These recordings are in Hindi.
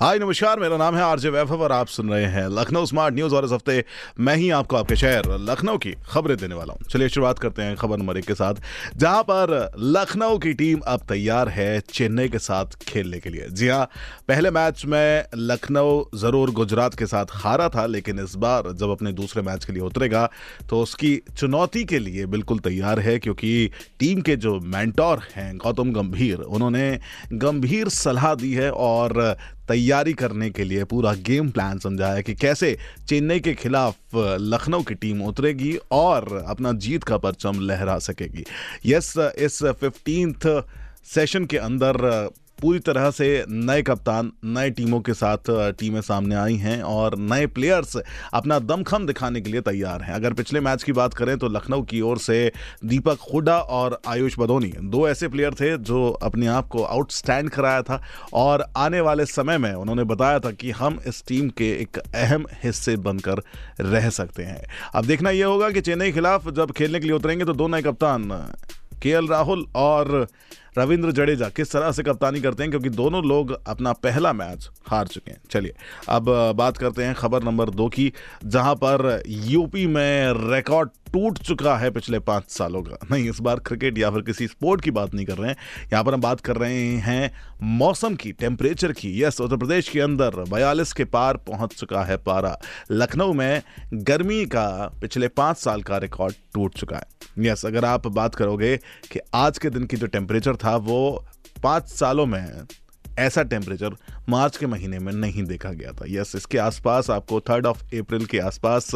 हाय, नमस्कार, मेरा नाम है आरजे वैभव और आप सुन रहे हैं लखनऊ स्मार्ट न्यूज़ और इस हफ़्ते मैं ही आपको आपके शहर लखनऊ की खबरें देने वाला हूँ। चलिए शुरुआत करते हैं खबर नंबर एक के साथ, जहाँ पर लखनऊ की टीम अब तैयार है चेन्नई के साथ खेलने के लिए। जी हाँ, पहले मैच में लखनऊ ज़रूर गुजरात के साथ हारा था, लेकिन इस बार जब अपने दूसरे मैच के लिए उतरेगा तो उसकी चुनौती के लिए बिल्कुल तैयार है, क्योंकि टीम के जो मैंटोर हैं गौतम गंभीर, उन्होंने गंभीर सलाह दी है और तैयारी करने के लिए पूरा गेम प्लान समझाया कि कैसे चेन्नई के खिलाफ लखनऊ की टीम उतरेगी और अपना जीत का परचम लहरा सकेगी। यस इस फिफ्टींथ सेशन के अंदर पूरी तरह से नए कप्तान, नए टीमों के साथ टीमें सामने आई हैं और नए प्लेयर्स अपना दमखम दिखाने के लिए तैयार हैं। अगर पिछले मैच की बात करें तो लखनऊ की ओर से दीपक हुडा और आयुष बदोनी दो ऐसे प्लेयर थे जो अपने आप को आउटस्टैंड कराया था और आने वाले समय में उन्होंने बताया था कि हम इस टीम के एक अहम हिस्से बनकर रह सकते हैं। अब देखना यह होगा कि चेन्नई के खिलाफ जब खेलने के लिए उतरेंगे तो दो नए कप्तान, के राहुल और रविंद्र जडेजा, किस तरह से कप्तानी करते हैं, क्योंकि दोनों लोग अपना पहला मैच हार चुके हैं। चलिए, अब बात करते हैं खबर नंबर दो की, जहाँ पर यूपी में रिकॉर्ड टूट चुका है पिछले पाँच सालों का। नहीं, इस बार क्रिकेट या फिर किसी स्पोर्ट की बात नहीं कर रहे हैं। यहाँ पर हम बात कर रहे हैं मौसम की टेम्परेचर की। यस उत्तर प्रदेश के अंदर बयालीस के पार पहुँच चुका है पारा। लखनऊ में गर्मी का पिछले पाँच साल का रिकॉर्ड टूट चुका है। यस अगर आप बात करोगे कि आज के दिन की जो टेम्परेचर था वो पाँच सालों में ऐसा टेम्परेचर मार्च के महीने में नहीं देखा गया था। यस इसके आसपास आपको थर्ड ऑफ़ अप्रैल के आसपास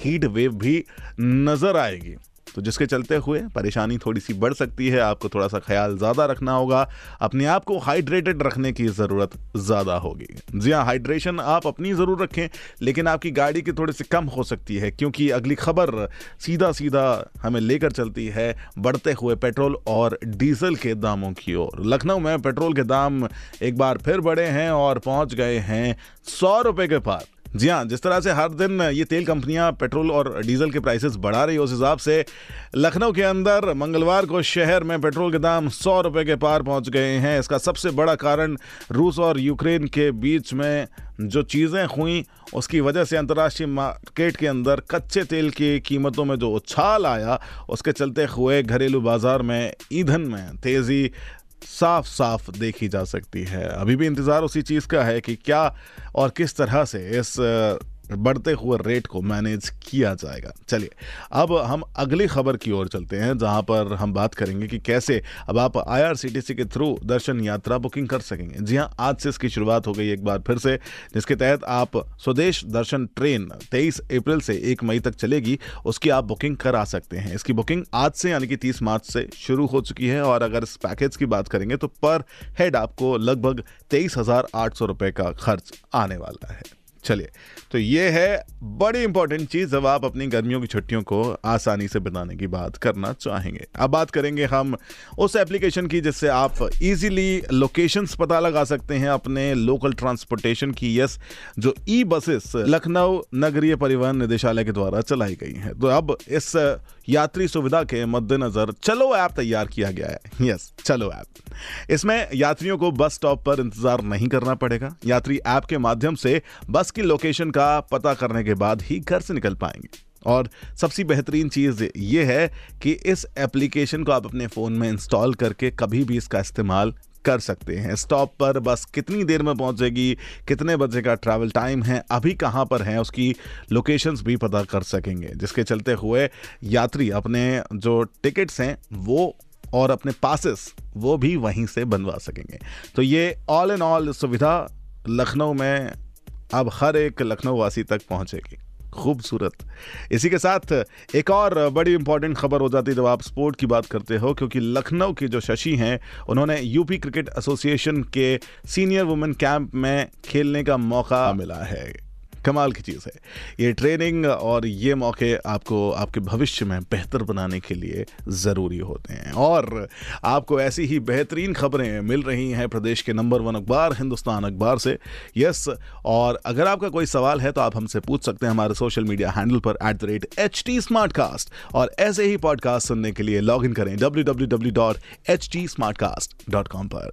हीट वेव भी नज़र आएगी। तो जिसके चलते हुए परेशानी थोड़ी सी बढ़ सकती है, आपको थोड़ा सा ख्याल ज़्यादा रखना होगा। अपने आप को हाइड्रेटेड रखने की ज़रूरत ज़्यादा होगी। जी हाँ हाइड्रेशन आप अपनी ज़रूर रखें, लेकिन आपकी गाड़ी की थोड़ी सी कम हो सकती है, क्योंकि अगली खबर सीधा सीधा हमें लेकर चलती है बढ़ते हुए पेट्रोल और डीजल के दामों की ओर। लखनऊ में पेट्रोल के दाम एक बार फिर बढ़े हैं और पहुँच गए हैं सौ रुपये के पार। जी हाँ जिस तरह से हर दिन ये तेल कंपनियाँ पेट्रोल और डीजल के प्राइसेस बढ़ा रही है, उस हिसाब से लखनऊ के अंदर मंगलवार को शहर में पेट्रोल के दाम सौ रुपए के पार पहुँच गए हैं। इसका सबसे बड़ा कारण रूस और यूक्रेन के बीच में जो चीज़ें हुई, उसकी वजह से अंतर्राष्ट्रीय मार्केट के अंदर कच्चे तेल की कीमतों में जो उछाल आया, उसके चलते हुए घरेलू बाज़ार में ईंधन में तेज़ी साफ़ साफ़ देखी जा सकती है। अभी भी इंतज़ार उसी चीज़ का है कि क्या और किस तरह से इस बढ़ते हुए रेट को मैनेज किया जाएगा। चलिए, अब हम अगली खबर की ओर चलते हैं, जहाँ पर हम बात करेंगे कि कैसे अब आप आईआरसीटीसी के थ्रू दर्शन यात्रा बुकिंग कर सकेंगे। जी हाँ, आज से इसकी शुरुआत हो गई एक बार फिर से, जिसके तहत आप स्वदेश दर्शन ट्रेन 23 अप्रैल से 1 मई तक चलेगी, उसकी आप बुकिंग करा सकते हैं। इसकी बुकिंग आज से यानी कि 30 मार्च से शुरू हो चुकी है और अगर इस पैकेज की बात करेंगे तो पर हेड आपको लगभग तेईस का खर्च आने वाला है। चलिए तो ये है बड़ी इंपॉर्टेंट चीज़ जब आप अपनी गर्मियों की छुट्टियों को आसानी से बिताने की बात करना चाहेंगे। अब बात करेंगे हम उस एप्लीकेशन की जिससे आप इजीली लोकेशंस पता लगा सकते हैं अपने लोकल ट्रांसपोर्टेशन की। यस जो ई बसेस लखनऊ नगरीय परिवहन निदेशालय के द्वारा चलाई गई हैं। तो अब इस यात्री सुविधा के मद्देनजर चलो ऐप तैयार किया गया है। यस चलो ऐप। इसमें यात्रियों को बस स्टॉप पर इंतज़ार नहीं करना पड़ेगा। यात्री ऐप के माध्यम से बस की लोकेशन का पता करने के बाद ही घर से निकल पाएँगे। और सबसे बेहतरीन चीज़ ये है कि इस एप्लीकेशन को आप अपने फ़ोन में इंस्टॉल करके कभी भी इसका इस्तेमाल कर सकते हैं। स्टॉप पर बस कितनी देर में पहुंचेगी? कितने बजे का ट्रैवल टाइम है? अभी कहाँ पर है? उसकी लोकेशंस भी पता कर सकेंगे। जिसके चलते हुए यात्री अपने जो टिकट्स हैं, वो और अपने पासेस वो भी वहीं से बनवा सकेंगे। तो ये ऑल इन ऑल सुविधा लखनऊ में अब हर एक लखनऊ वासी तक पहुंचेगी। खूबसूरत। इसी के साथ, एक और बड़ी इंपॉर्टेंट खबर हो जाती है जब आप स्पोर्ट की बात करते हो, क्योंकि लखनऊ के जो शशि हैं, उन्होंने यूपी क्रिकेट एसोसिएशन के सीनियर वुमेन कैंप में खेलने का मौका मिला है। कमाल की चीज़ है। ये ट्रेनिंग और ये मौके आपको, आपके भविष्य में बेहतर बनाने के लिए ज़रूरी होते हैं। और आपको ऐसी ही बेहतरीन खबरें मिल रही हैं प्रदेश के नंबर वन अखबार, हिंदुस्तान अखबार से। यस, और अगर आपका कोई सवाल है तो आप हमसे पूछ सकते हैं हमारे सोशल मीडिया हैंडल पर at the rate H T और ऐसे ही पॉडकास्ट सुनने के लिए लॉग इन करें www.htsmartcast.com पर।